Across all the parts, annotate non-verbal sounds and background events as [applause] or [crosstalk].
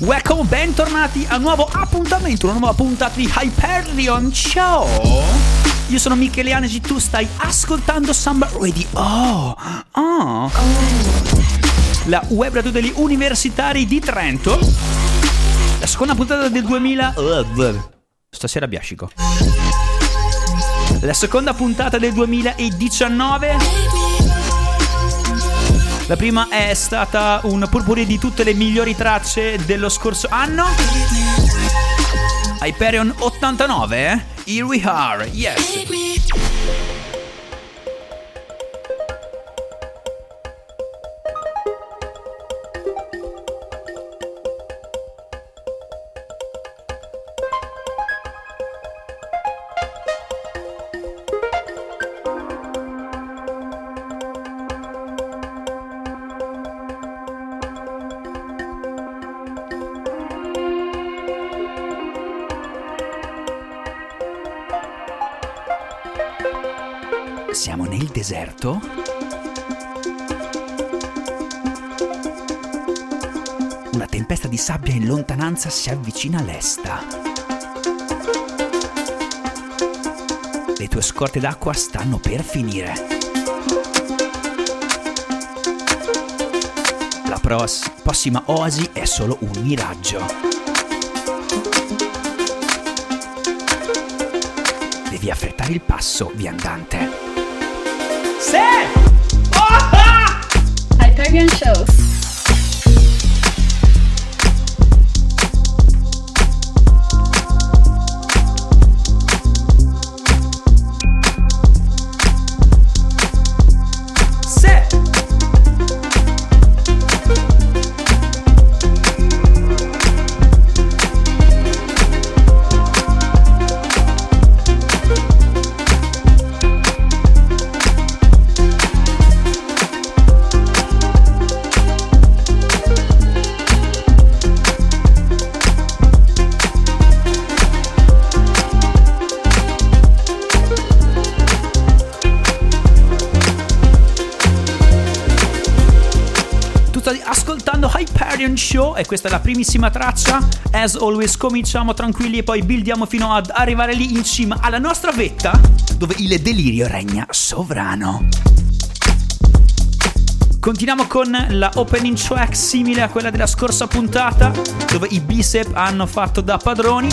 Welcome, bentornati a un nuovo appuntamento, una nuova puntata di Hyperion Show. Io sono Michele Anegi, tu stai ascoltando Samba Radio. Oh, oh. La web radio degli universitari di Trento. La seconda puntata del 2000. Stasera biascico. La seconda puntata del 2019. La prima è stata un purpurì di tutte le migliori tracce dello scorso anno. Hyperion 89, eh? Here we are, yes. Deserto? Una tempesta di sabbia in lontananza si avvicina all'esta. Le tue scorte d'acqua stanno per finire. La pros- prossima oasi è solo un miraggio. Devi affrettare il passo, viandante. Sì! Hyperion Show. E questa è la primissima traccia. As always cominciamo tranquilli e poi buildiamo fino ad arrivare lì in cima alla nostra vetta dove il delirio regna sovrano. Continuiamo con la opening track simile a quella della scorsa puntata dove i Bicep hanno fatto da padroni.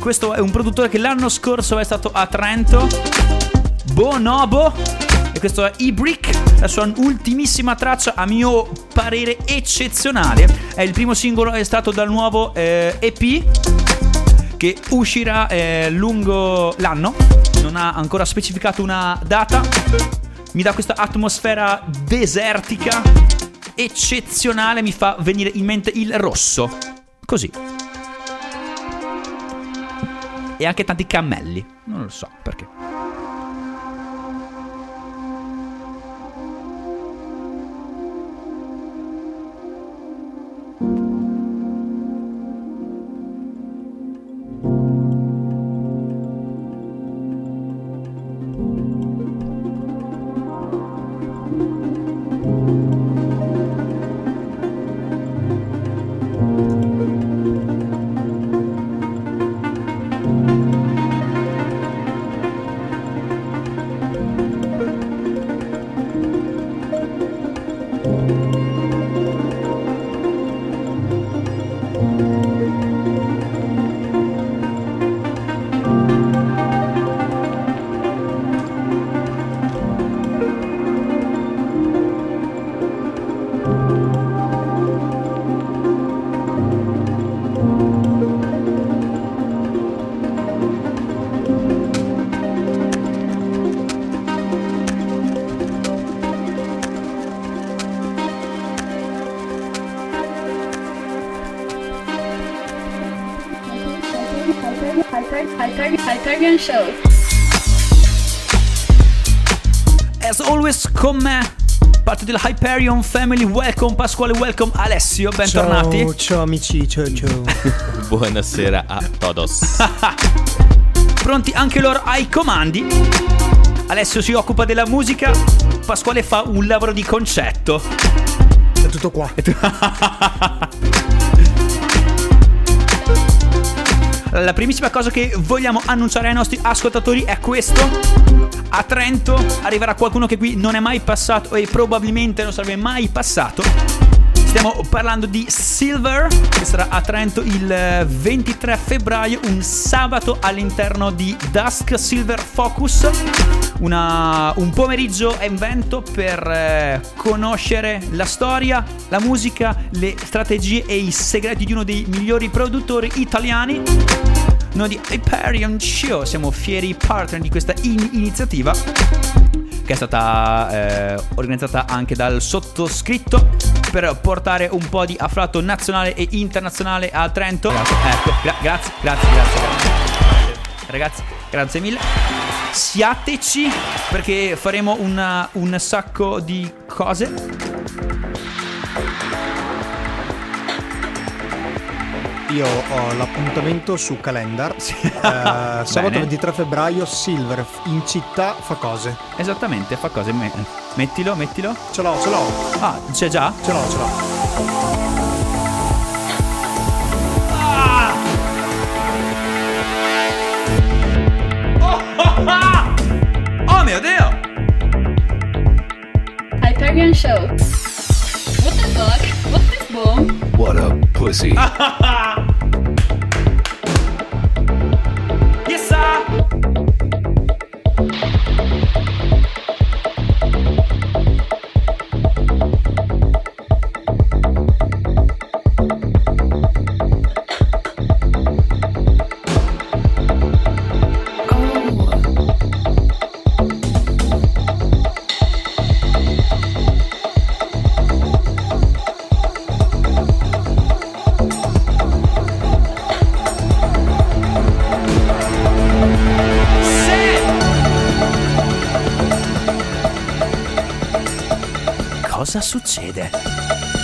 Questo è un produttore che l'anno scorso è stato a Trento. Bonobo e questo è E-Brick, la sua ultimissima traccia a mio parere eccezionale. È il primo singolo è stato dal nuovo eh, EP che uscirà eh, lungo l'anno. Non ha ancora specificato una data. Mi dà questa atmosfera desertica eccezionale, mi fa venire in mente il rosso. Così. E anche tanti cammelli. Non lo so perché. Hyperion Family. Welcome Pasquale, welcome Alessio, bentornati. Ciao, ciao amici, ciao ciao. [laughs] Buonasera a todos. [laughs] Pronti anche loro ai comandi. Alessio si occupa della musica, Pasquale fa un lavoro di concetto. È tutto qua. [laughs] La primissima cosa che vogliamo annunciare ai nostri ascoltatori è questo. A Trento arriverà qualcuno che qui non è mai passato e probabilmente non sarebbe mai passato. Stiamo parlando di Silver, che sarà a Trento il 23 febbraio, un sabato all'interno di Dusk Silver Focus. Una, un pomeriggio evento per eh, conoscere la storia, la musica, le strategie e i segreti di uno dei migliori produttori italiani. Noi di Hyperion Show siamo fieri partner di questa in- iniziativa che è stata eh, organizzata anche dal sottoscritto per portare un po' di afflato nazionale e internazionale a Trento. Grazie, ecco, gra- grazie, grazie, grazie, grazie. Ragazzi, grazie mille. Siateci perché faremo una- un sacco di cose. Io ho l'appuntamento su calendar. Eh, [laughs] sabato Bene. 23 febbraio, Silver in città fa cose. Esattamente, fa cose. Me- mettilo, mettilo. Ce l'ho, ce l'ho, Ah, c'è già? ce l'ho, ce l'ho. [laughs] Oh mio Dio! Hyperion Show. What the fuck? What's this bomb? What a pussy. [laughs] Cosa succede?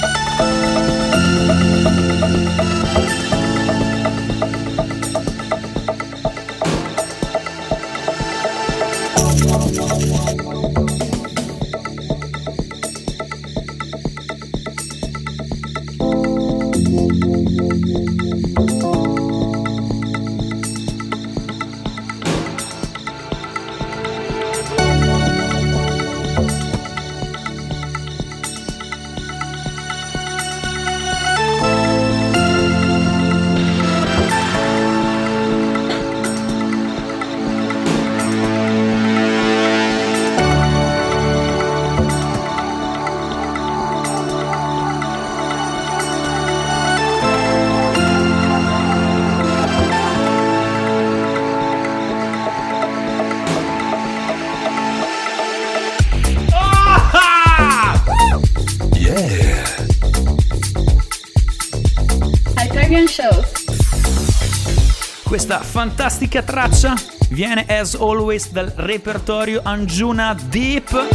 Fantastica traccia viene as always dal repertorio Anjuna Deep.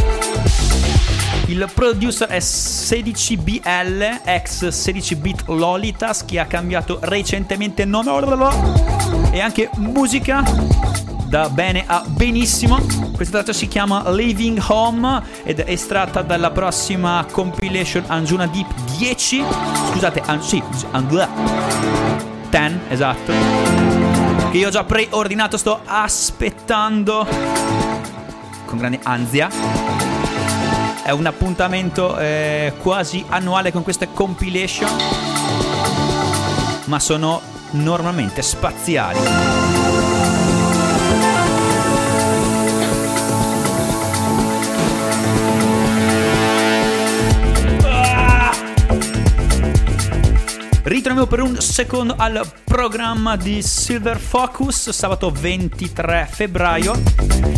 Il producer è 16BL, ex 16-bit Lolitas, che ha cambiato recentemente nome e anche musica da bene a benissimo. Questa traccia si chiama Living Home ed è estratta dalla prossima compilation Anjuna Deep 10. Scusate, an- sì, Anjuna 10, esatto. Che io ho già preordinato, sto aspettando con grande ansia. È un appuntamento eh, quasi annuale con queste compilation, ma sono normalmente spaziali. Ritorniamo per un secondo al programma di Silver Focus, sabato 23 febbraio.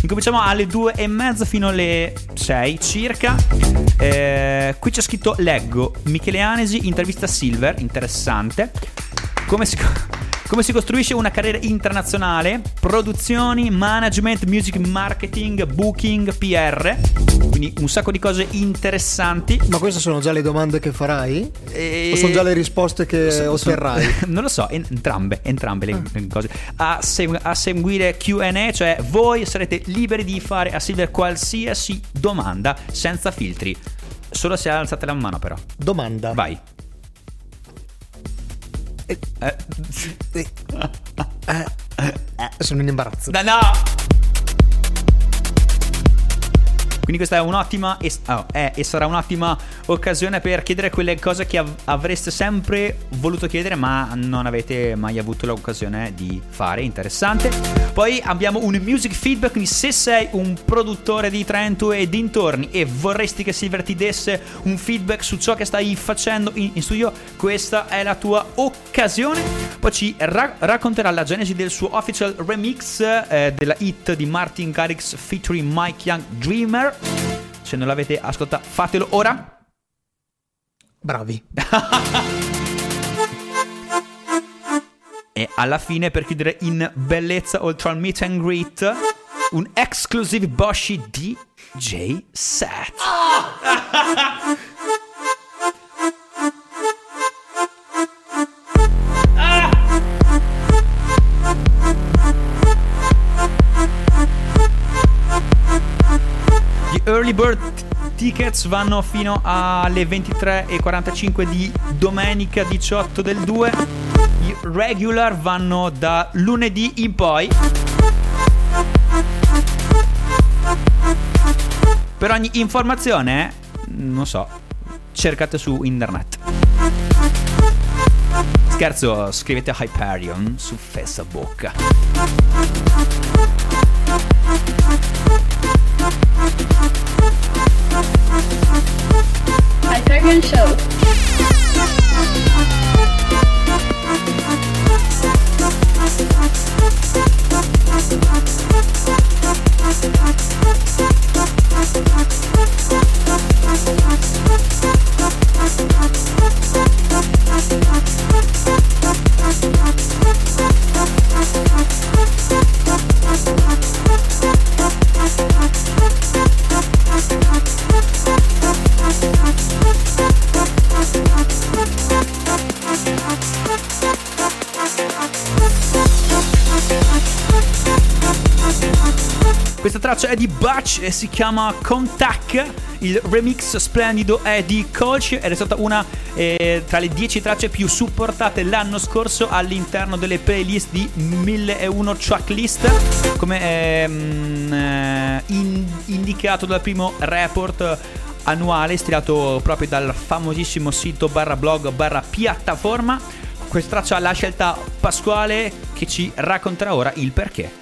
Incominciamo alle 2 e mezza fino alle 6 circa. Eh, qui c'è scritto Leggo, Michele Anesi, intervista Silver, interessante. Come si, Come si costruisce una carriera internazionale? Produzioni, management, music marketing, booking, PR. Quindi un sacco di cose interessanti. Ma queste sono già le domande che farai? E- O sono già le risposte che So- otterrai? [laughs] non lo so, en- entrambe, entrambe le, Ah. cose. A, segu- a seguire QA, cioè voi sarete liberi di fare a Silver qualsiasi domanda senza filtri. Solo se alzate la mano, però. Domanda. Vai. Eh, Eh, eh, eh, eh, sono in imbarazzo. da- no! Quindi questa è un'ottima e, oh, è e sarà un'ottima occasione per chiedere quelle cose che av- avreste sempre voluto chiedere ma non avete mai avuto l'occasione di fare. Interessante. Poi abbiamo un music feedback, quindi se sei un produttore di Trento e dintorni e vorresti che Silver ti desse un feedback su ciò che stai facendo in, in studio, questa è la tua occasione. Poi ci ra- racconterà la genesi del suo official remix eh, della hit di Martin Garrix featuring Mike Young Dreamer. Se non l'avete ascoltato, fatelo ora. Bravi. [laughs] E alla fine, per chiudere in bellezza, oltre al meet and greet, un exclusive Boshi DJ set. Gli [laughs] early bird tickets vanno fino alle 23.45 di domenica 18 del 2. Gli regular vanno da lunedì in poi. Per ogni informazione, non so, cercate su internet. Scherzo, scrivete Hyperion su Facebook. Hyperion Show. Di Butch e si chiama Contact. Il remix splendido è di Colch ed è stata una eh, tra le 10 tracce più supportate l'anno scorso all'interno delle playlist di 1001 tracklist. Come ehm, eh, in- indicato dal primo report annuale stilato proprio dal famosissimo sito barra blog barra piattaforma. Questa traccia l'ha scelta Pasquale che ci racconterà ora il perché.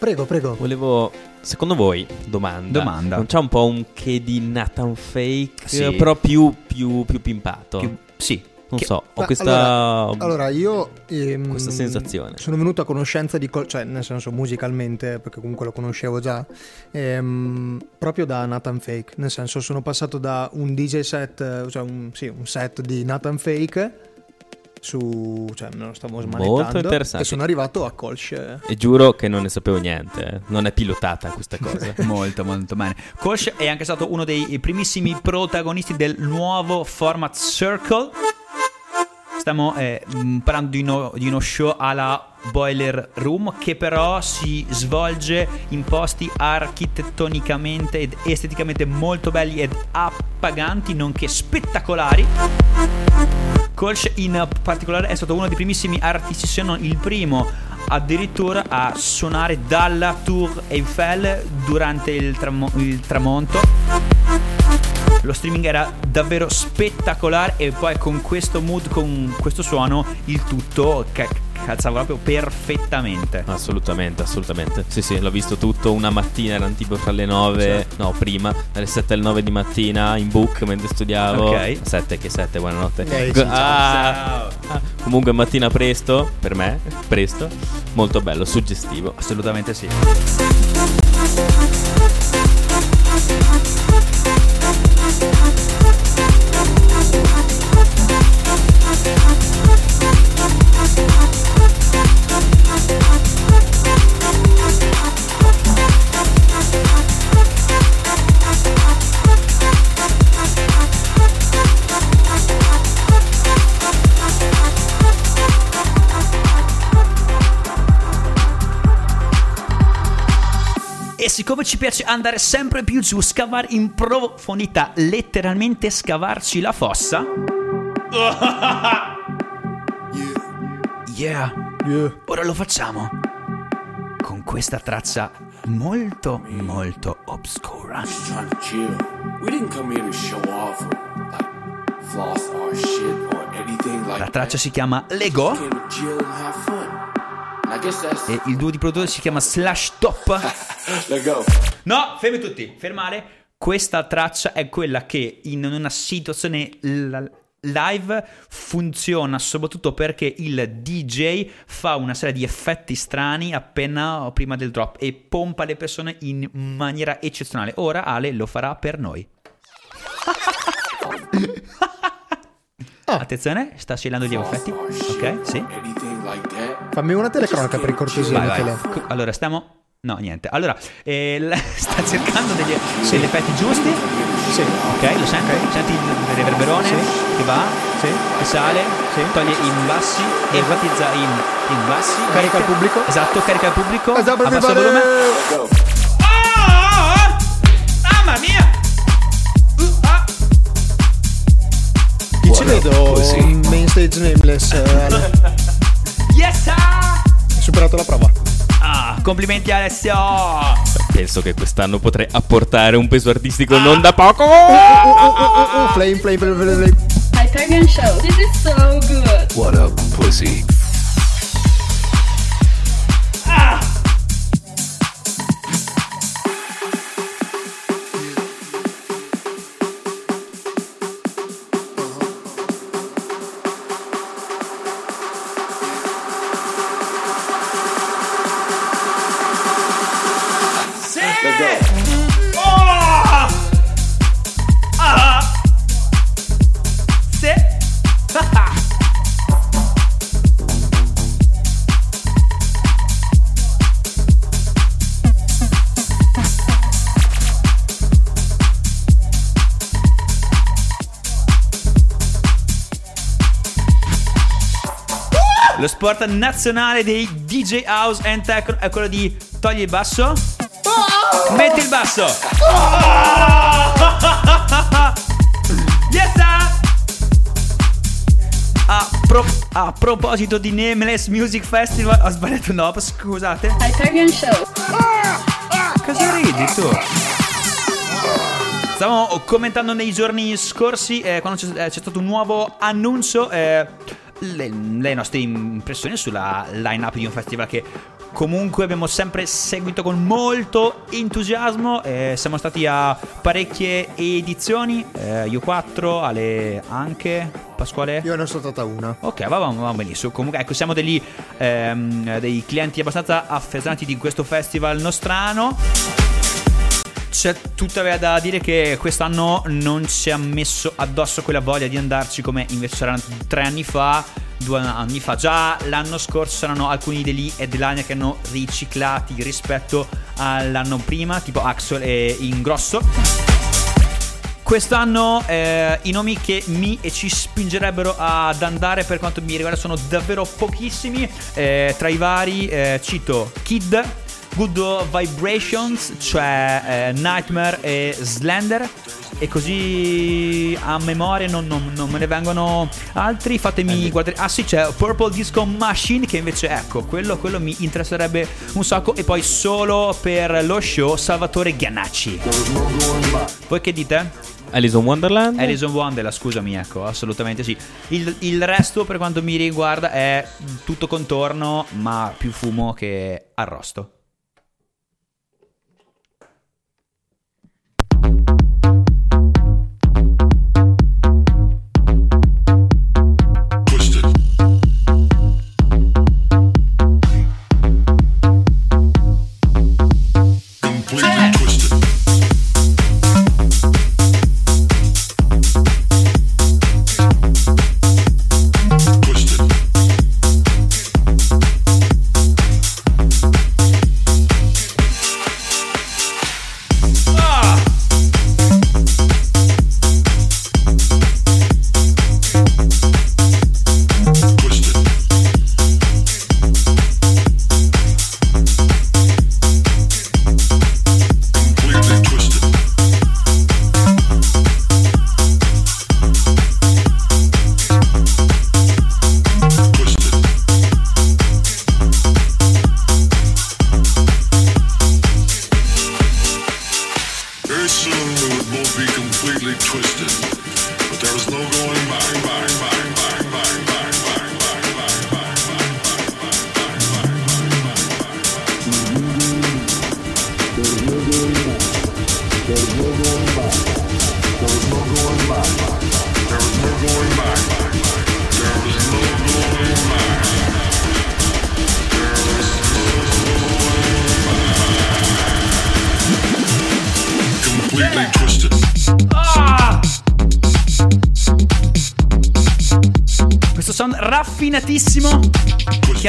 Prego, prego. Volevo, secondo voi, domanda. Domanda. Non c'è un po' un che di Nathan Fake, Sì. però più, più, più pimpato? Più- sì. non Che- so, ho questa... Allora, allora, io. ehm, questa sensazione. Sono venuto a conoscenza di. Col- cioè, nel senso musicalmente, perché comunque lo conoscevo già. ehm, proprio da Nathan Fake. Nel senso, sono passato da un DJ set, eh, cioè un, sì, un set di Nathan Fake. Su. cioè, me lo stavo Molto smanettando. interessante. E sono arrivato a Colch. E giuro che non ne sapevo niente, eh. non è pilotata questa [laughs] cosa. Molto, molto bene. Kosh è anche stato uno dei primissimi protagonisti del nuovo format Circle. Stiamo eh, mh, parlando di, uno- di uno show alla Boiler Room che però si svolge in posti architettonicamente ed esteticamente molto belli ed appaganti, nonché spettacolari. Colch in particolare è stato uno dei primissimi artisti, se non il primo, addirittura a suonare dalla Tour Eiffel durante il, tramo- il tramonto. Lo streaming era davvero spettacolare e poi con questo mood, con questo suono, il tutto ca- calzava proprio perfettamente. assolutamente, assolutamente. Sì, sì, l'ho visto tutto una mattina, erano tipo fra le 9, no, prima, dalle 7 alle 9 di mattina in book mentre studiavo. Ok. 7 che 7, buonanotte. Go- ciao. ah, ah, comunque mattina presto, per me, presto, molto bello, suggestivo. Assolutamente sì. Hot, hot, siccome ci piace andare sempre più giù, scavare in profondità, letteralmente scavarci la fossa. [laughs] Yeah, Yeah. ora lo facciamo. Con questa traccia molto, molto obscura. just trying to chill. We didn't come here to show off or like floss our shit or anything like La traccia that. si chiama Lego e il duo di produttori si chiama Slash Top. [laughs] let's go. No, fermi tutti, fermare. Questa traccia è quella che in una situazione live funziona soprattutto perché il DJ fa una serie di effetti strani appena o prima del drop e pompa le persone in maniera eccezionale. Ora Ale lo farà per noi. [laughs] Attenzione, sta scegliendo gli effetti. Ok, sì. Fammi una telecronaca per cortesia, Vai, vai. Allora, stiamo. No, niente. Allora, eh, l- [laughs] sta cercando degli, degli effetti giusti. Sì. Ok, lo senti? Senti il reverberone Sì. che va, Sì. che sale, Sì. toglie in bassi e enfatizza in, in bassi. Carica il pubblico. Esatto, carica il pubblico. Esatto, abbassa il volume. Go. Vedo in main stage nameless? eh? Yes! ah! Hai superato la prova. Ah, complimenti Alessio! Penso che quest'anno potrei apportare un peso artistico Ah. non da poco. Oh, oh, oh, oh, flame, flame, flame, flame, flame. Hyperion Show. This is so good. What a pussy. Sport nazionale dei DJ House and Techno è quello di togli il basso. Metti il basso. [laughs] Yes! A, pro- a proposito di Nameless Music Festival, ho sbagliato no, scusate. Hyperion Show. Cosa ridi tu? Stavamo commentando nei giorni scorsi, eh, quando c'è, eh, c'è stato un nuovo annuncio, eh, le, le nostre impressioni sulla line-up di un festival che comunque abbiamo sempre seguito con molto entusiasmo. eh, siamo stati a parecchie edizioni, eh, io 4, Ale anche, Pasquale? Io ne ho saltata una. Ok, va, va, va benissimo. Comunque, ecco, siamo degli, ehm, dei clienti abbastanza affezionati di questo festival nostrano. C'è tuttavia da dire che quest'anno non ci ha messo addosso quella voglia di andarci come invece c'era tre anni fa, due anni fa. Già l'anno scorso c'erano alcuni degli headliner che hanno riciclati rispetto all'anno prima, tipo Axel e Ingrosso. Quest'anno eh, i nomi che mi e ci spingerebbero ad andare per quanto mi riguarda sono davvero pochissimi. Eh, tra i vari eh, cito Kid, Good Vibrations, cioè eh, Nightmare e Slender. E così a memoria non, non- non me ne vengono altri. Fatemi guardare. Ah sì, c'è Purple Disco Machine che invece ecco, quello, quello mi interesserebbe un sacco. E poi solo per lo show Salvatore Ghianacci. Voi che dite? Alice in Wonderland. Alison Wonderland, scusami, ecco, assolutamente sì. Il, il resto, per quanto mi riguarda, è tutto contorno, ma più fumo che arrosto.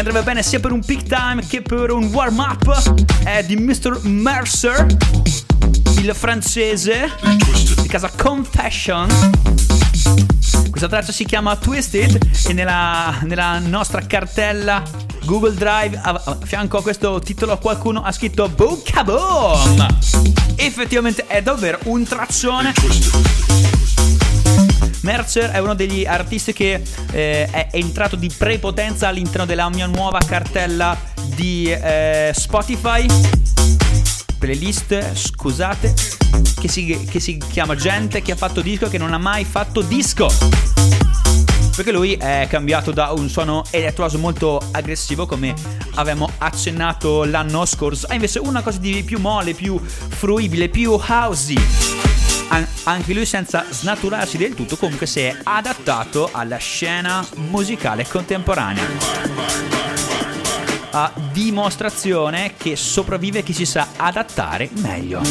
Andrebbe bene sia per un peak time che per un warm up è di Mr. Mercer, il francese di casa Confession. Questa traccia si chiama Twisted e nella, nella nostra cartella Google Drive a, a fianco a questo titolo qualcuno ha scritto Boom! Effettivamente è davvero un traccione. Mercer è uno degli artisti che eh, è entrato di prepotenza all'interno della mia nuova cartella di eh, Spotify. Playlist, scusate, che si, che si chiama Gente che ha fatto disco e che non ha mai fatto disco. Perché lui è cambiato da un suono elettroso molto aggressivo, come avevamo accennato l'anno scorso, a invece una cosa di più molle, più fruibile, più housey. An- anche lui senza snaturarsi del tutto comunque si è adattato alla scena musicale contemporanea. A dimostrazione che sopravvive chi si sa adattare meglio.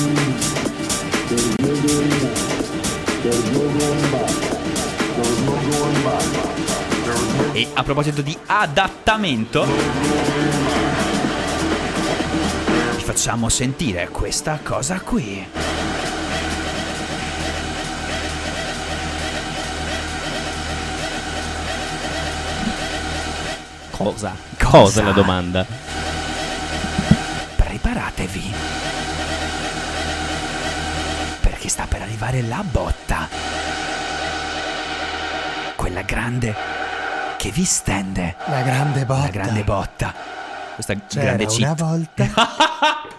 E a proposito di adattamento, vi facciamo sentire questa cosa qui. Cosa? Cosa è la domanda? Preparatevi. Perché sta per arrivare la botta. Quella grande che vi stende. La grande botta. La grande botta. Questa C'era grande cheat. una volta. [laughs]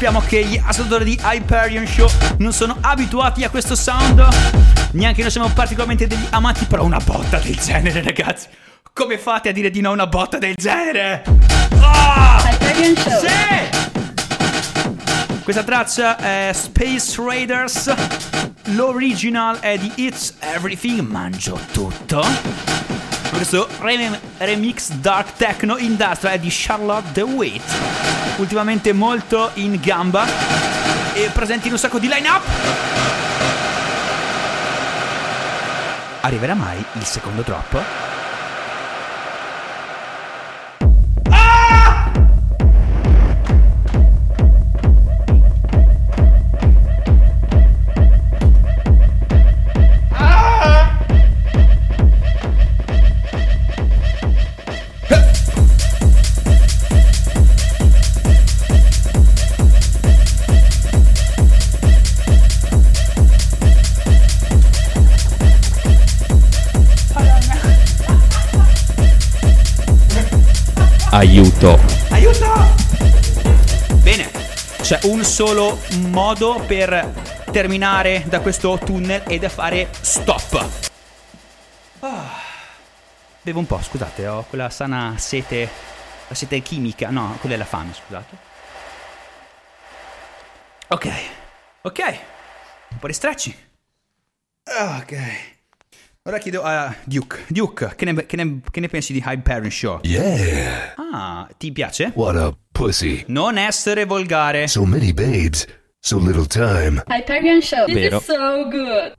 Sappiamo che gli ascoltatori di Hyperion Show non sono abituati a questo sound. Neanche noi siamo particolarmente degli amanti, però una botta del genere, ragazzi. Come fate a dire di no a una botta del genere? Ah! Hyperion Show. Sì! Questa traccia è Space Raiders. L'original è di It's Everything, mangio tutto. Questo rem- remix Dark Techno Industrial di Charlotte DeWitt. Ultimamente molto in gamba e presenti in un sacco di line-up. Arriverà mai il secondo drop? C'è un solo modo per terminare da questo tunnel ed è fare stop. Ah. Bevo un po', scusate, ho quella sana sete, la sete chimica, no, quella è la fame, scusate. Ok, Ok, un po' di stretching. Ok. Ora chiedo a Duke. Duke, che ne, che ne- che ne pensi di Hyperion Show? Yeah, Ah, ti piace? what a pussy. Non essere volgare. So many babes, so little time. Hyperion Show. This Vero. is so good.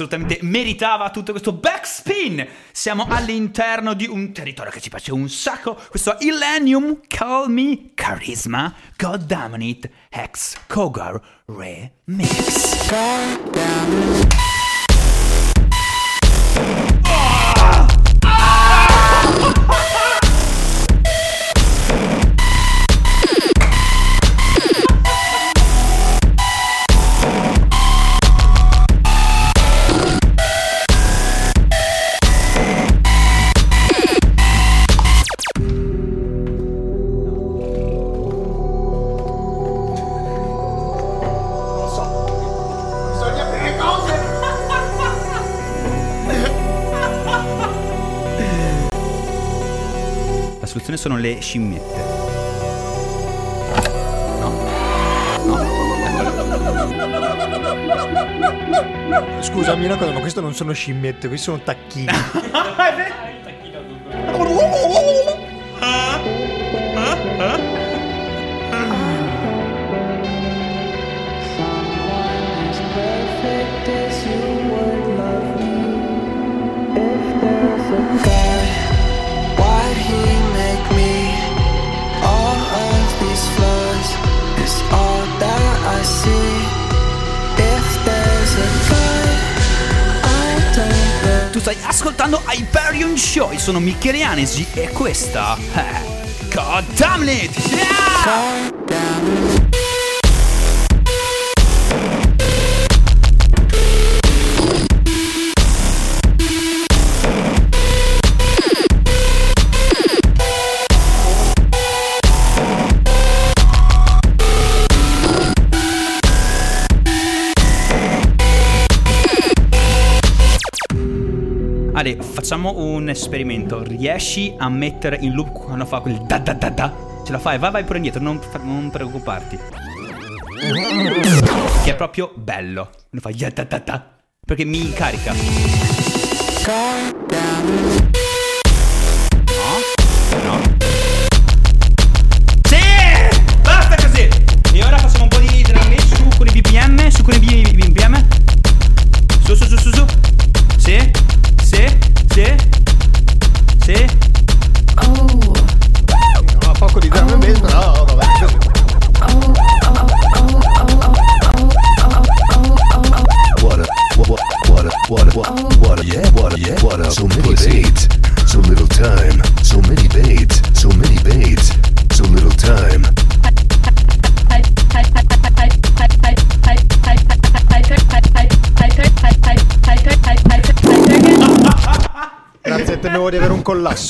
Assolutamente meritava tutto questo backspin. Siamo all'interno di un territorio che ci piace un sacco. Questo Illenium Call Me Charisma God Damn It Hex Kogar Remix. God sono le scimmiette. Scusami una cosa, ma questi non sono scimmiette, questi sono tacchini. [laughs] [laughs] Show. Io sono Michele Anesi e questa è God Damn It! Yeah! Facciamo un esperimento. Riesci a mettere in loop quando fa quel da da da da? Ce la fai? Vai, vai pure indietro, non, fa- non preoccuparti. [laughs] Che è proprio bello. Quando fai ya da da da. Perché mi incarica. God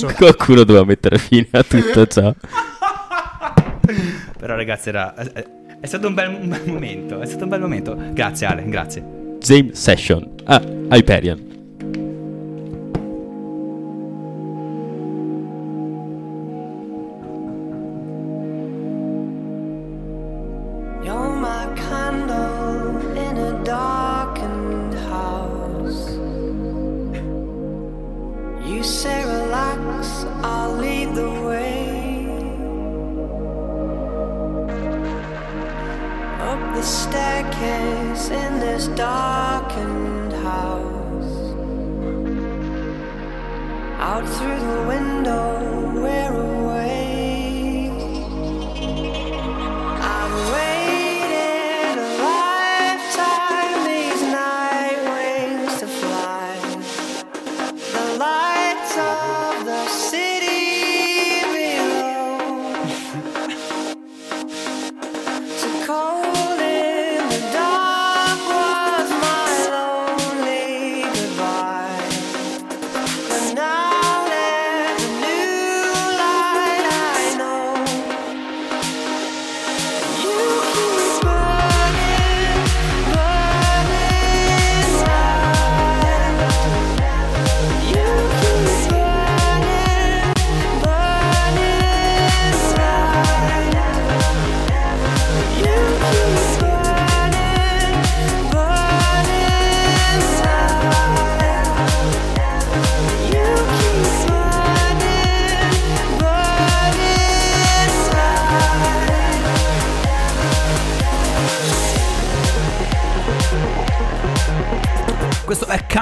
collasso. [laughs] Qualcuno doveva mettere fine a tutto ciò. [laughs] Però ragazzi era... È, stato un bel, un bel momento, è stato un bel momento. Grazie Ale, grazie. Jam Session. Ah, Hyperion.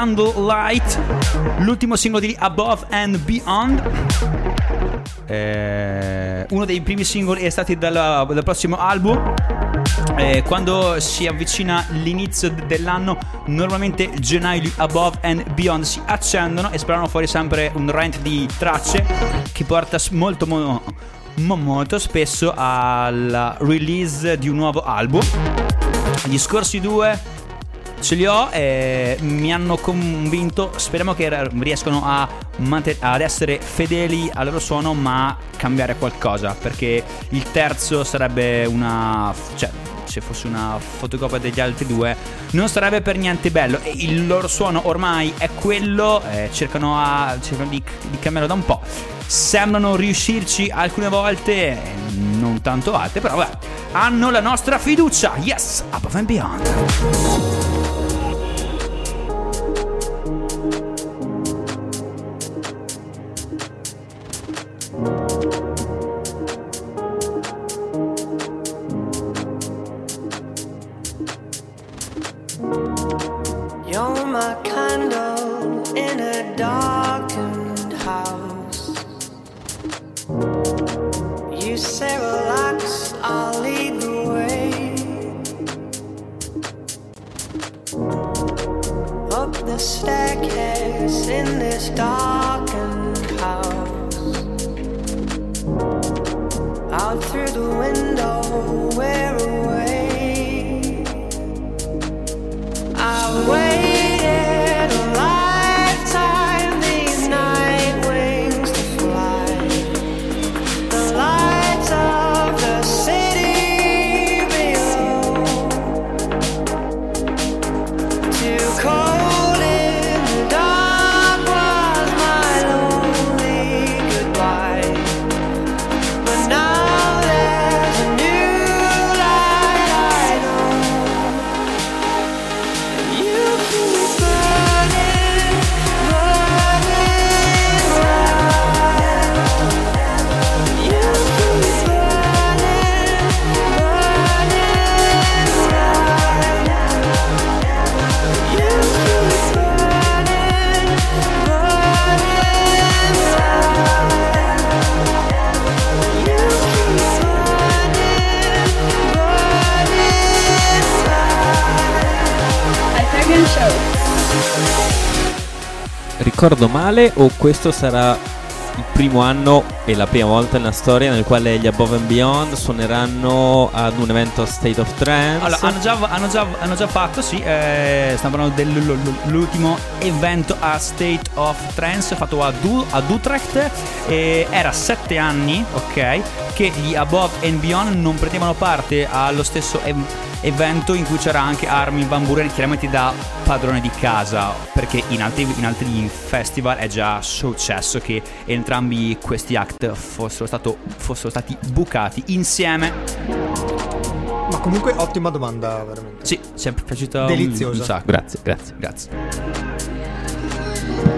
Candlelight, l'ultimo singolo di Above and Beyond. Eh, uno dei primi singoli estratti dal, dal prossimo album. Eh, quando si avvicina l'inizio dell'anno, normalmente gennaio di Above and Beyond si accendono e sparano fuori sempre un rent di tracce che porta molto, mo- mo- molto spesso alla release di un nuovo album. Gli scorsi due ce li ho e mi hanno convinto. Speriamo che riescano a manten- ad essere fedeli al loro suono, ma cambiare qualcosa. Perché il terzo sarebbe una. cioè. Se fosse una fotocopia degli altri due, non sarebbe per niente bello. E il loro suono ormai è quello. eh, cercano, a- cercano di, di cambiarlo da un po'. Sembrano riuscirci alcune volte, eh, non tanto altre, però vabbè, hanno la nostra fiducia. Yes, above and beyond. Ricordo male o questo sarà il primo anno e la prima volta nella storia nel quale gli Above and Beyond suoneranno ad un evento State of Trance? Allora, hanno già, hanno già- hanno già fatto, sì, eh, stiamo parlando dell'ultimo evento a State of Trance fatto ad, U- Utrecht. e era sette anni, ok, che gli Above and Beyond non prendevano parte allo stesso ev- evento in cui c'era anche Armin Van Buren, chiaramente da padrone di casa, perché in altri, in altri festival è già successo che entrambi questi act fossero, stato- fossero stati bucati insieme. Ma comunque ottima domanda, veramente. Sì, ci è piaciuta un- Deliziosa. un sacco. Grazie, grazie. Grazie.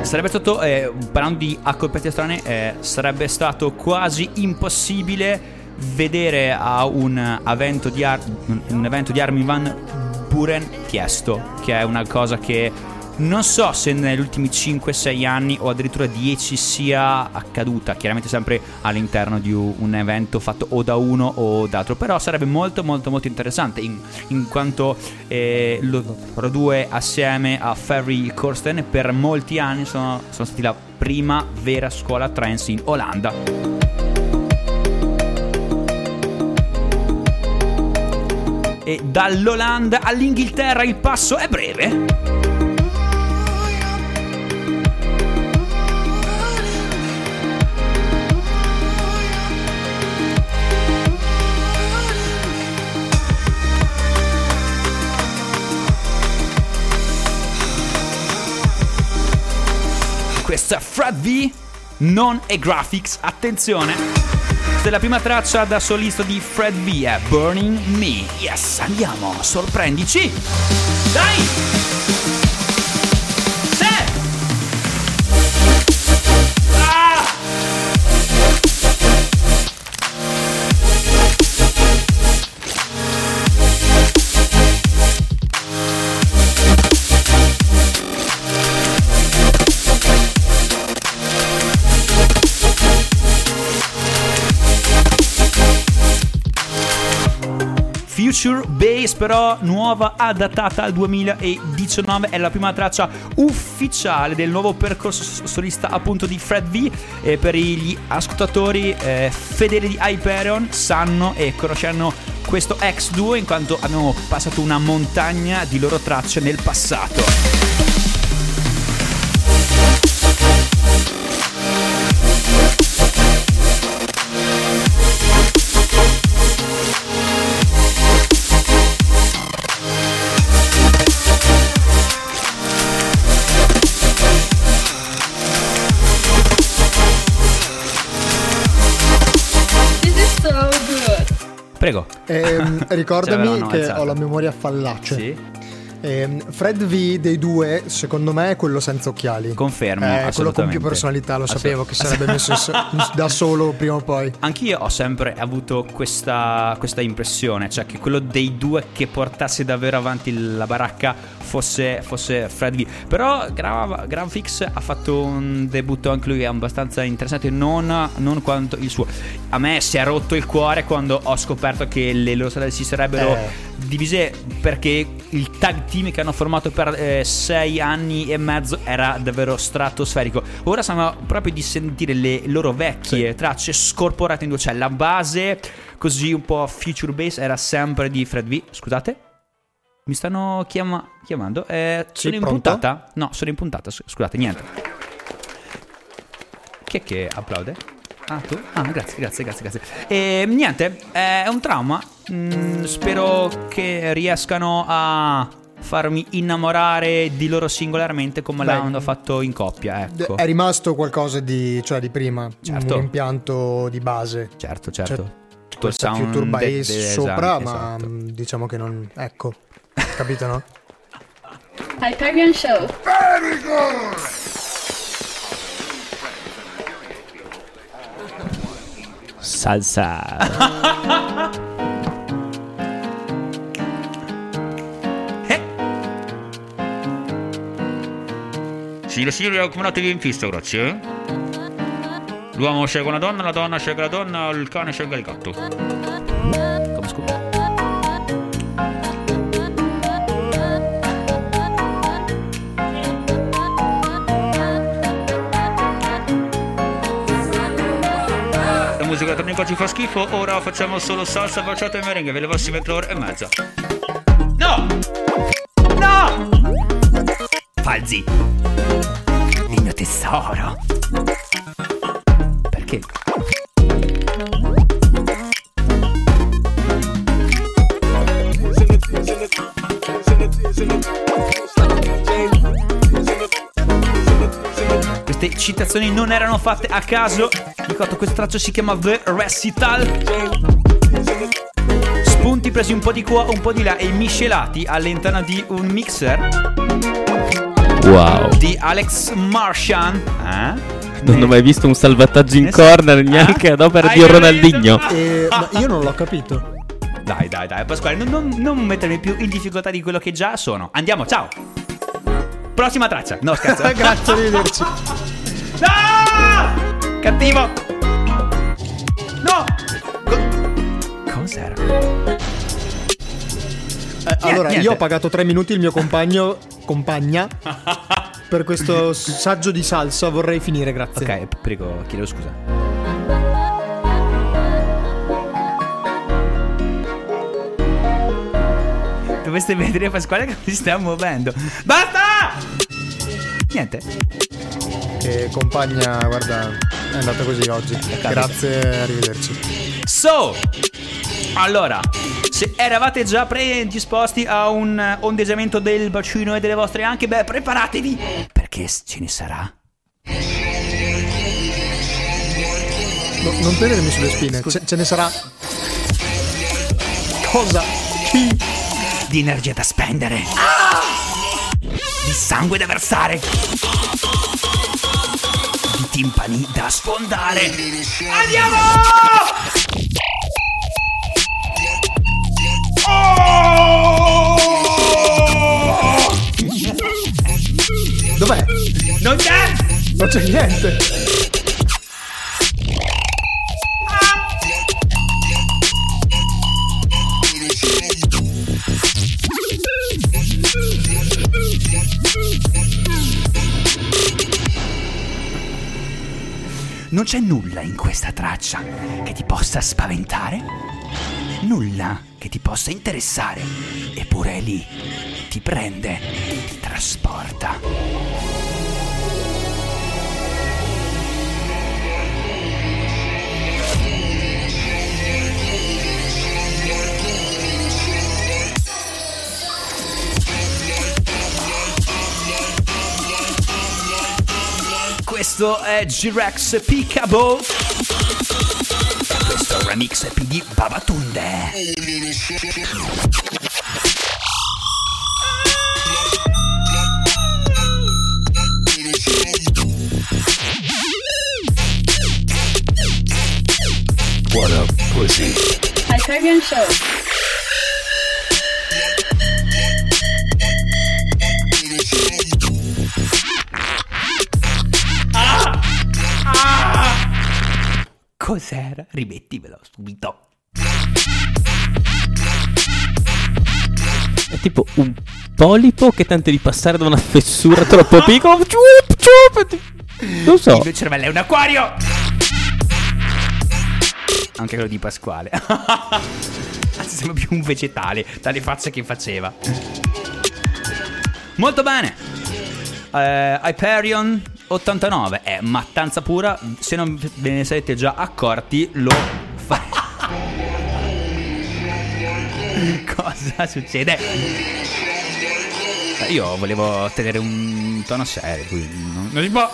Sarebbe stato, eh, parlando di accoppiate strane, eh, sarebbe stato quasi impossibile vedere a un evento di, Ar- un evento di Armin Van Buren Tiesto, che è una cosa che non so se negli ultimi 5-6 anni o addirittura 10 sia accaduta, chiaramente sempre all'interno di un evento fatto o da uno o da altro, però sarebbe molto molto molto interessante in, in quanto eh, loro due assieme a Ferry Corsten per molti anni sono, sono stati la prima vera scuola trance in Olanda. E dall'Olanda all'Inghilterra il passo è breve. È Fred V non è graphics, attenzione. Questa è la prima traccia da solista di Fred V, è Burning Me. Yes, andiamo, sorprendici. Dai! Bass però nuova adattata al 2019 è la prima traccia ufficiale del nuovo percorso solista appunto di Fred V. E per gli ascoltatori eh, fedeli di Hyperion sanno e conosceranno questo ex duo in quanto abbiamo passato una montagna di loro tracce nel passato prego. Ehm, [laughs] ricordami che ho la memoria fallace. sì Ehm, Fred V dei due, secondo me, è quello senza occhiali. Confermo, Eh, quello con più personalità, lo Assolut- sapevo che sarebbe messo so- da solo prima o poi. Anch'io ho sempre avuto questa, questa impressione, cioè che quello dei due che portasse davvero avanti la baracca fosse, fosse Fred V. Però Gra- Grafix ha fatto un debutto anche lui abbastanza interessante, non, non quanto il suo. A me si è rotto il cuore quando ho scoperto che le loro strade si sarebbero Eh. divise perché il tag team che hanno formato per eh, sei anni e mezzo era davvero stratosferico. Ora siamo proprio di sentire le loro vecchie tracce scorporate in due, cioè la base così un po' future bass era sempre di Fred V. Scusate? Mi stanno chiama- chiamando? Eh, sono in pronto? puntata? No, sono in puntata, scusate, niente. Chi è che applaude? Ah, tu? Ah, grazie, grazie, grazie, grazie. E niente, è un trauma. Mm, spero che riescano a farmi innamorare di loro singolarmente come Beh, l'hanno fatto in coppia, ecco. È rimasto qualcosa di, cioè, di prima, Certo. un impianto di base. Certo, certo. C'è Tutto il Questa sound future de- bass de- sopra, esatto, ma esatto. mm, diciamo che non... Ecco, capito no? [laughs] Hyperion Show. Salsa. [laughs] le signore accomodate in pista, grazie. L'uomo sceglie la donna, la donna sceglie la donna, il cane sceglie il gatto. Come scusa? La musica elettronica ci fa schifo, ora facciamo solo salsa, baciata e merengue, ve le vostre mezz'ora e mezza. No! No! Falzi! Tesoro! Perché? Queste citazioni non erano fatte a caso. Ricordo questo traccio si chiama The Recital. Spunti presi un po' di qua, un po' di là e miscelati all'interno di un mixer Wow. di Alex Martian. Eh? Non ho mai visto un salvataggio in corner neanche ad opera Hai di? Ronaldinho. [laughs] E- ma io non l'ho capito. Dai, dai, dai, Pasquale, non, non- non mettermi più in difficoltà di quello che già sono. Andiamo, ciao. Prossima traccia. No, scherzo. [laughs] Grazie, arrivederci. No! Cattivo. No. Co- cos'era? Eh, allora, niente. io ho pagato tre minuti, il mio compagno, compagna, [laughs] per questo saggio di salsa vorrei finire, grazie. Ok, prego, chiedo scusa. Dovreste vedere Pasquale che si sta muovendo. Basta! Niente. E compagna, guarda, è andata così oggi. Grazie, arrivederci. So, allora, se eravate già predisposti a un ondeggiamento del bacino e delle vostre anche, beh, preparatevi, perché ce ne sarà. No, non tenermi sulle spine, ce, ce ne sarà. Cosa? Chi? Di energia da spendere. Di sangue da versare. Di timpani da sfondare. Andiamo! Dov'è? Non c'è! Non c'è niente. Non c'è nulla in questa traccia che ti possa spaventare? Nulla che ti possa interessare? Eppure è lì. Ti prende, ti trasporta. Questo è G-Rex Peekaboo. Questo è un remix di Babatunde. What a pussy. Hyperion Show. Cos'era? Rimettimelo subito. È tipo un polipo che tenta di passare da una fessura troppo [laughs] piccola. Ciup, ciup, Non so. Il mio cervello è un acquario. Anche quello di Pasquale. [laughs] Anzi, sembra più un vegetale, dalle facce che faceva. Molto bene. Eh, Hyperion 89 è mattanza pura. Se non ve ne siete già accorti, lo fa. [laughs] Cosa succede? Eh, Io volevo tenere un tono serio, quindi non, si può.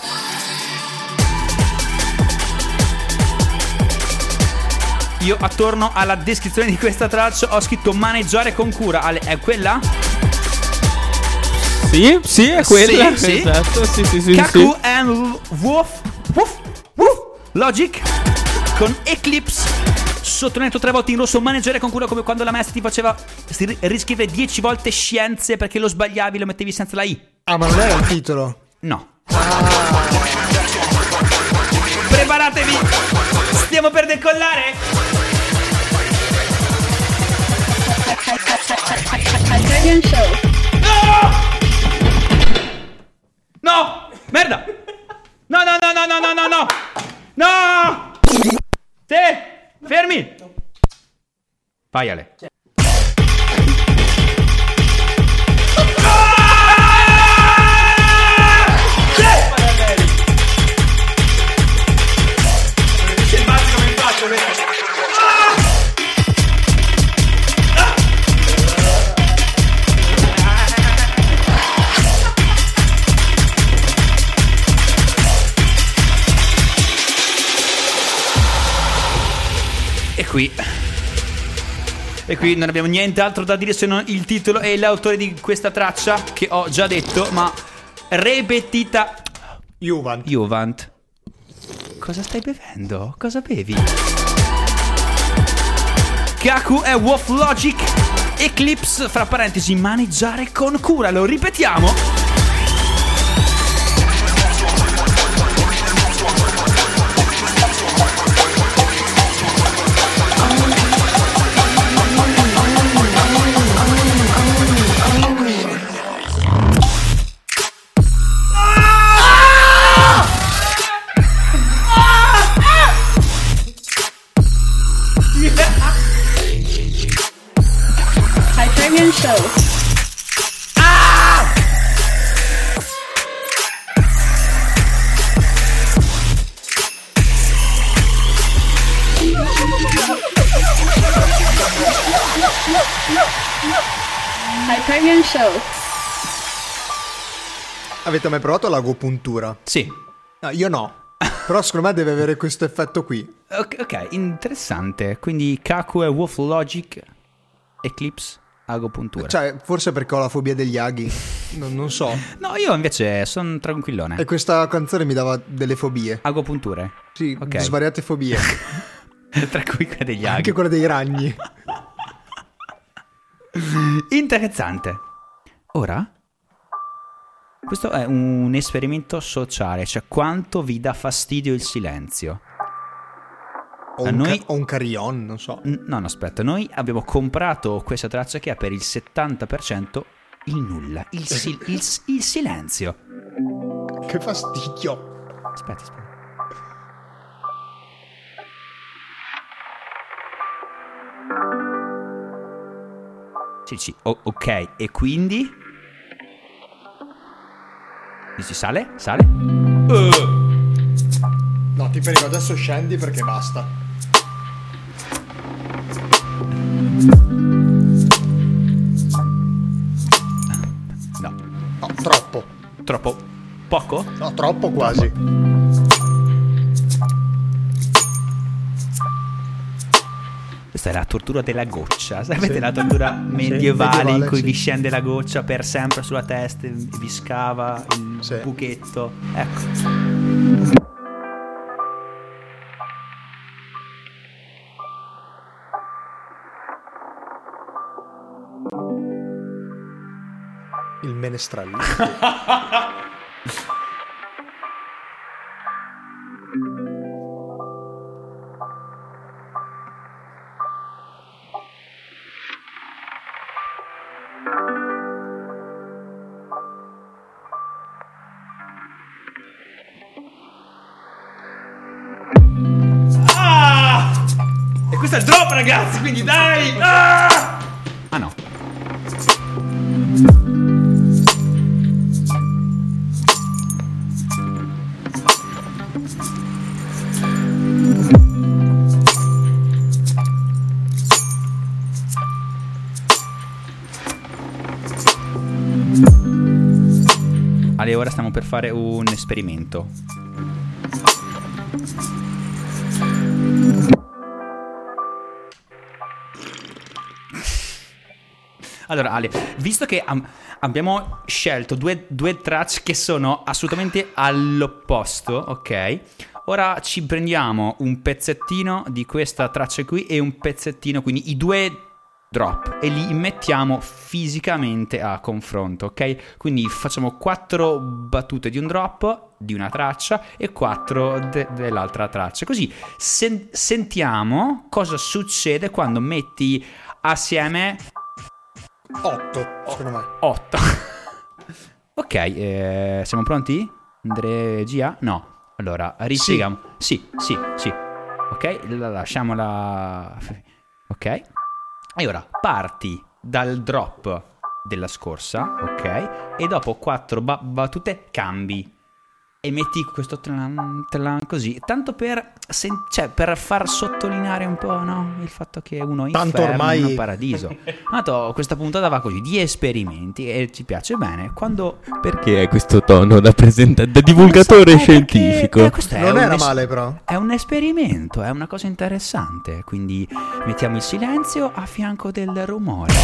Io attorno alla descrizione di questa traccia ho scritto maneggiare con cura. Ale, è quella? Sì, sì, è quella. Sì, sì. Esatto, sì, sì, sì. Kaku sì. and Wolf, Wolf, Wolf, Logic con Eclipse. Sottolineato tre volte in rosso, maneggiare con cura come quando la maestra ti faceva ri- riscrivere dieci volte scienze perché lo sbagliavi e lo mettevi senza la I. Ah, ma non era il titolo. No. Preparatevi! Stiamo per decollare! Show. No! Merda! No, no, no, no, no, no, no, no! No! Sì! Fermi! Vai qui. E qui non abbiamo nient'altro da dire se non il titolo e l'autore di questa traccia che ho già detto, ma ripetita Juvan. Juvent. cosa stai bevendo? Cosa bevi? Kaku è Wolf Logic Eclipse, fra parentesi, maneggiare con cura. Lo ripetiamo. Avete mai provato l'agopuntura? Sì. No, io no. Però secondo me deve avere questo effetto qui. Ok, ok, interessante. Quindi Kaku è Wolf Logic Eclipse Agopuntura. Cioè, forse perché ho la fobia degli aghi. Non, non so. No, io invece sono tranquillone. E questa canzone mi dava delle fobie. Agopunture. Sì, Ok. svariate fobie. [laughs] Tra cui quelle degli aghi. Anche quella dei ragni. [laughs] Interessante. Ora, questo è un esperimento sociale, cioè quanto vi dà fastidio il silenzio. O un, noi- ca- o un carillon, non so. N- No, no, aspetta, noi abbiamo comprato questa traccia che ha per il 70% il nulla, il, sil- [laughs] il il silenzio. Che fastidio. Aspetta, aspetta. Sì, sì, o- ok, e quindi? Dici sale? Sale? No, ti prego, adesso scendi perché basta. No, No, troppo. troppo poco? No, troppo quasi. Questa è la tortura della goccia. Sapete Sì. la tortura medievale in medievale, cui sì. vi scende la goccia per sempre sulla testa e vi scava il Sì. buchetto? Ecco. Il menestrello. [laughs] per fare un esperimento. Allora, Ale, visto che am- abbiamo scelto due, due tracce che sono assolutamente all'opposto, ok? Ora ci prendiamo un pezzettino di questa traccia qui e un pezzettino, quindi i due drop, e li mettiamo fisicamente a confronto, ok? Quindi facciamo quattro battute di un drop di una traccia e quattro de- dell'altra traccia. Così sen- sentiamo cosa succede quando metti assieme 8, secondo me. 8. [laughs] ok, eh, siamo pronti? Andre Gia? No. Allora, rispieghiamo. Sì, sì, sì. Ok, la lasciamola. Ok. E ora parti dal drop della scorsa, ok? E dopo quattro ba- battute cambi. E metti questo tlan, tlan così, tanto per, sen- cioè, per far sottolineare un po' no? il fatto che uno è Tanto inferno, ormai- uno paradiso. Tanto questa puntata va così, di esperimenti e ci piace bene. Quando Perché hai questo tono da, presenta- da divulgatore Eh, perché- scientifico? eh, questo è Non era es- male, però. È un esperimento, è una cosa interessante. Quindi mettiamo il silenzio a fianco del rumore.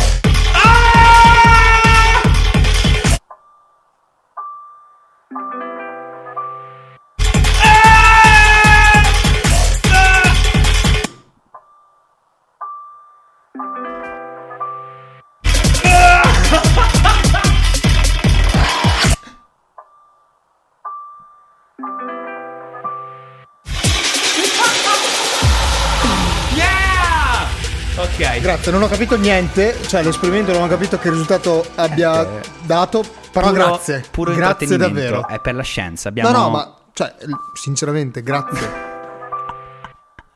Grazie, non ho capito niente, cioè l'esperimento non ho capito che risultato abbia Eh, dato, però Puro- grazie. Puro grazie davvero. È per la scienza. Abbiamo No, no, ma cioè, sinceramente, grazie.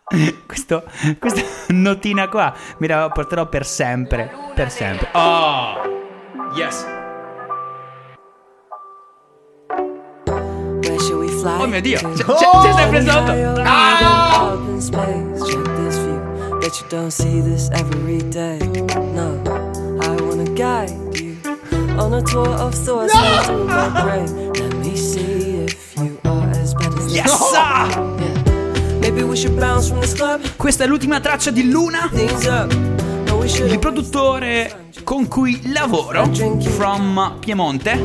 [laughs] questo, questa [laughs] notina qua mi la porterò per sempre. Per sempre. Oh! Yes. Oh mio Dio. c'è, c'è sempre sotto. Ah! This. Bet you don't see this every day. No, I wanna guide you on a tour of thoughts running through my brain. Let me see if you are as bad as Yes! say. Yeah. Maybe we should bounce from this club. Questa è l'ultima traccia di Luna, Things up. No, il produttore con cui lavoro, from Piemonte.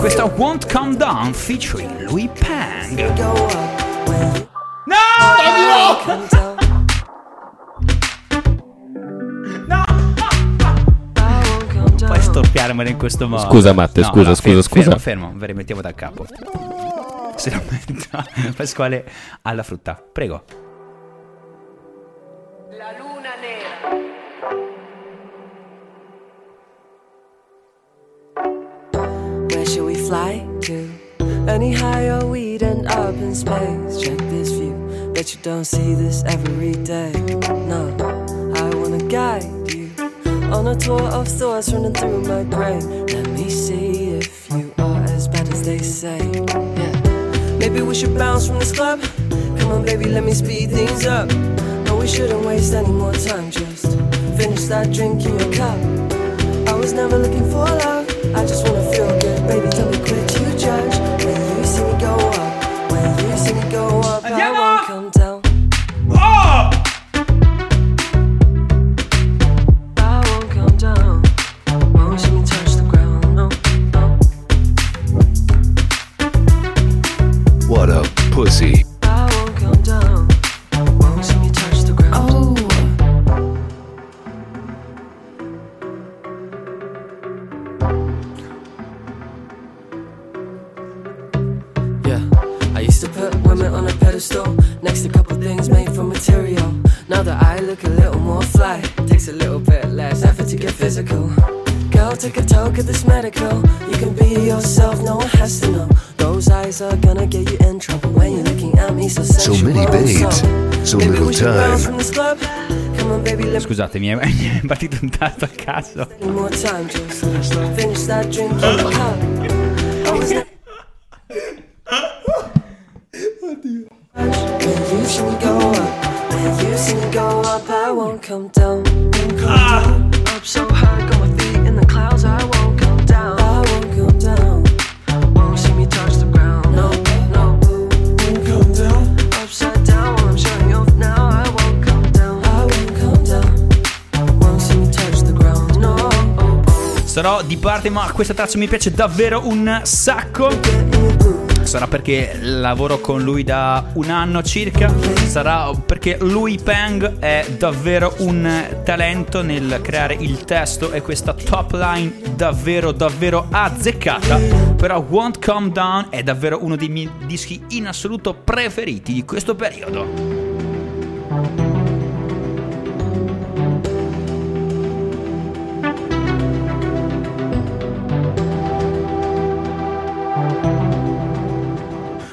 Questa Won't Come Down featuring Louis Pang. No! No! Puoi storpiarmelo in questo modo. Scusa, Matte, scusa, no, scusa, fermo, scusa. Fermo, fermo, ve rimettiamo da capo. Se lo metto [laughs] Pasquale alla frutta. Prego. Where should we fly to? Any higher, we'd end up in space. Check this view. Bet you don't see this every day. No, I wanna guide you on a tour of thoughts running through my brain. Let me see if you are as bad as they say. Yeah, maybe we should bounce from this club. Come on, baby, let me speed things up. No, we shouldn't waste any more time. Just finish that drink in your cup. I was never looking for love. I just women on a pedestal next a couple things made from material. Now that I look a little more fly, takes a little bit less effort to get physical. Girl, take a toke of this medical. You can be yourself, no one has to know. Those eyes are gonna get you in trouble when you're looking at me so So many babes, so little we should bounce time. from this club. Come on, baby, let me Scusate, mi è, è partito un tasto a caso. More time, just finish that drink in the cup. Come down. Won't come down. Up so high, got my feet in the clouds. I won't come down. I won't come down. Won't see me touch the ground. No, no. Won't come down. Upside down while I'm showing off now. I won't come down. I won't come down. Won't see me touch the ground. No. Sarò di parte, ma questa traccia mi piace davvero un sacco. Sarà perché lavoro con lui da un anno circa. Sarà perché lui Pang è davvero un talento nel creare il testo e questa top line davvero davvero azzeccata. Però Won't Come Down è davvero uno dei miei dischi in assoluto preferiti di questo periodo.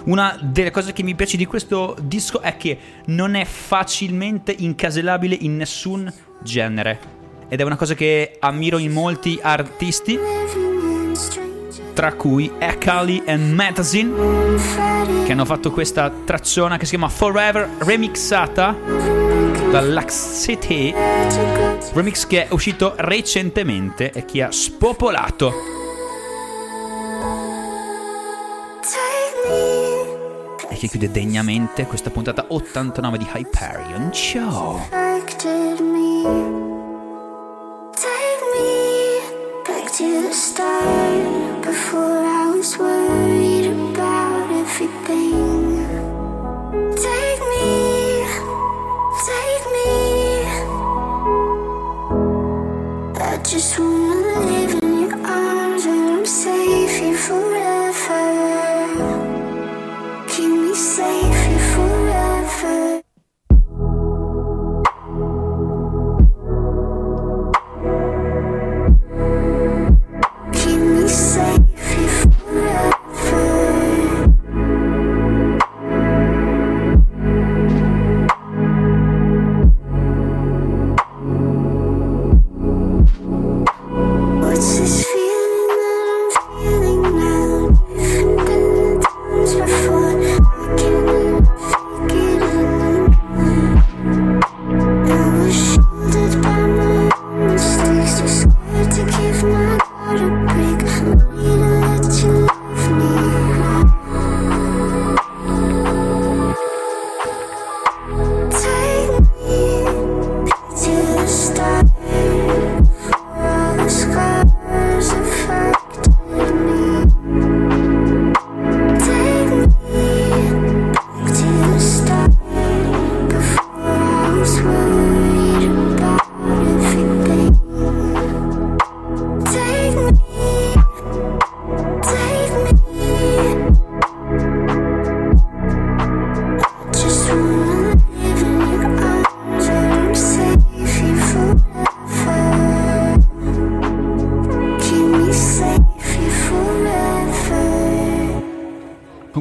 Una delle cose che mi piace di questo disco è che non è facilmente incasellabile in nessun genere. Ed è una cosa che ammiro in molti artisti, tra cui Ekali e Metazin, che hanno fatto questa tracciona che si chiama Forever remixata da Laxity. Remix che è uscito recentemente e che ha spopolato che chiude degnamente questa puntata 89 di Hyperion Show.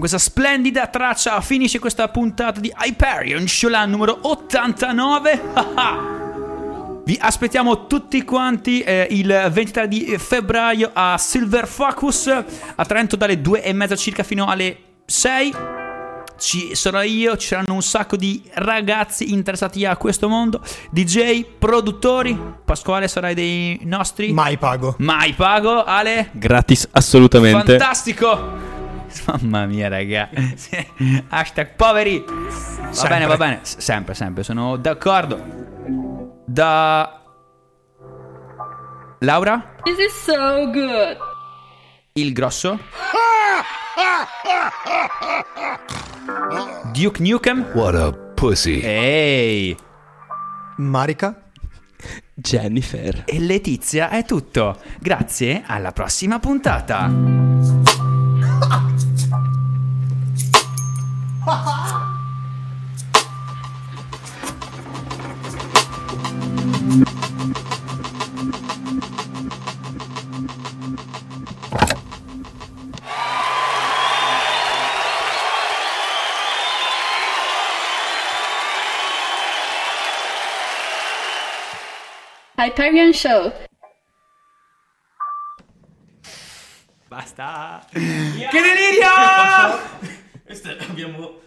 Questa splendida traccia finisce questa puntata di Hyperion Sholan numero 89. [laughs] Vi aspettiamo tutti quanti eh, il 23 di febbraio a Silver Focus a Trento dalle 2 e mezza circa fino alle 6. Ci sarò io, ci saranno un sacco di ragazzi interessati a questo mondo, DJ, produttori. Pasquale sarai dei nostri? Mai pago. Mai pago, Ale? Gratis assolutamente. Fantastico! [laughs] Mamma mia, raga. Hashtag poveri. Va Sempre. bene, va bene. S- sempre, sempre, sono d'accordo. Da. Laura? This is so good. Il grosso? Duke Nukem? What a pussy. Ehi! Marica? Jennifer. E Letizia è tutto. Grazie, alla prossima puntata. Hyperion Show. Basta. Che delirio! Questo abbiamo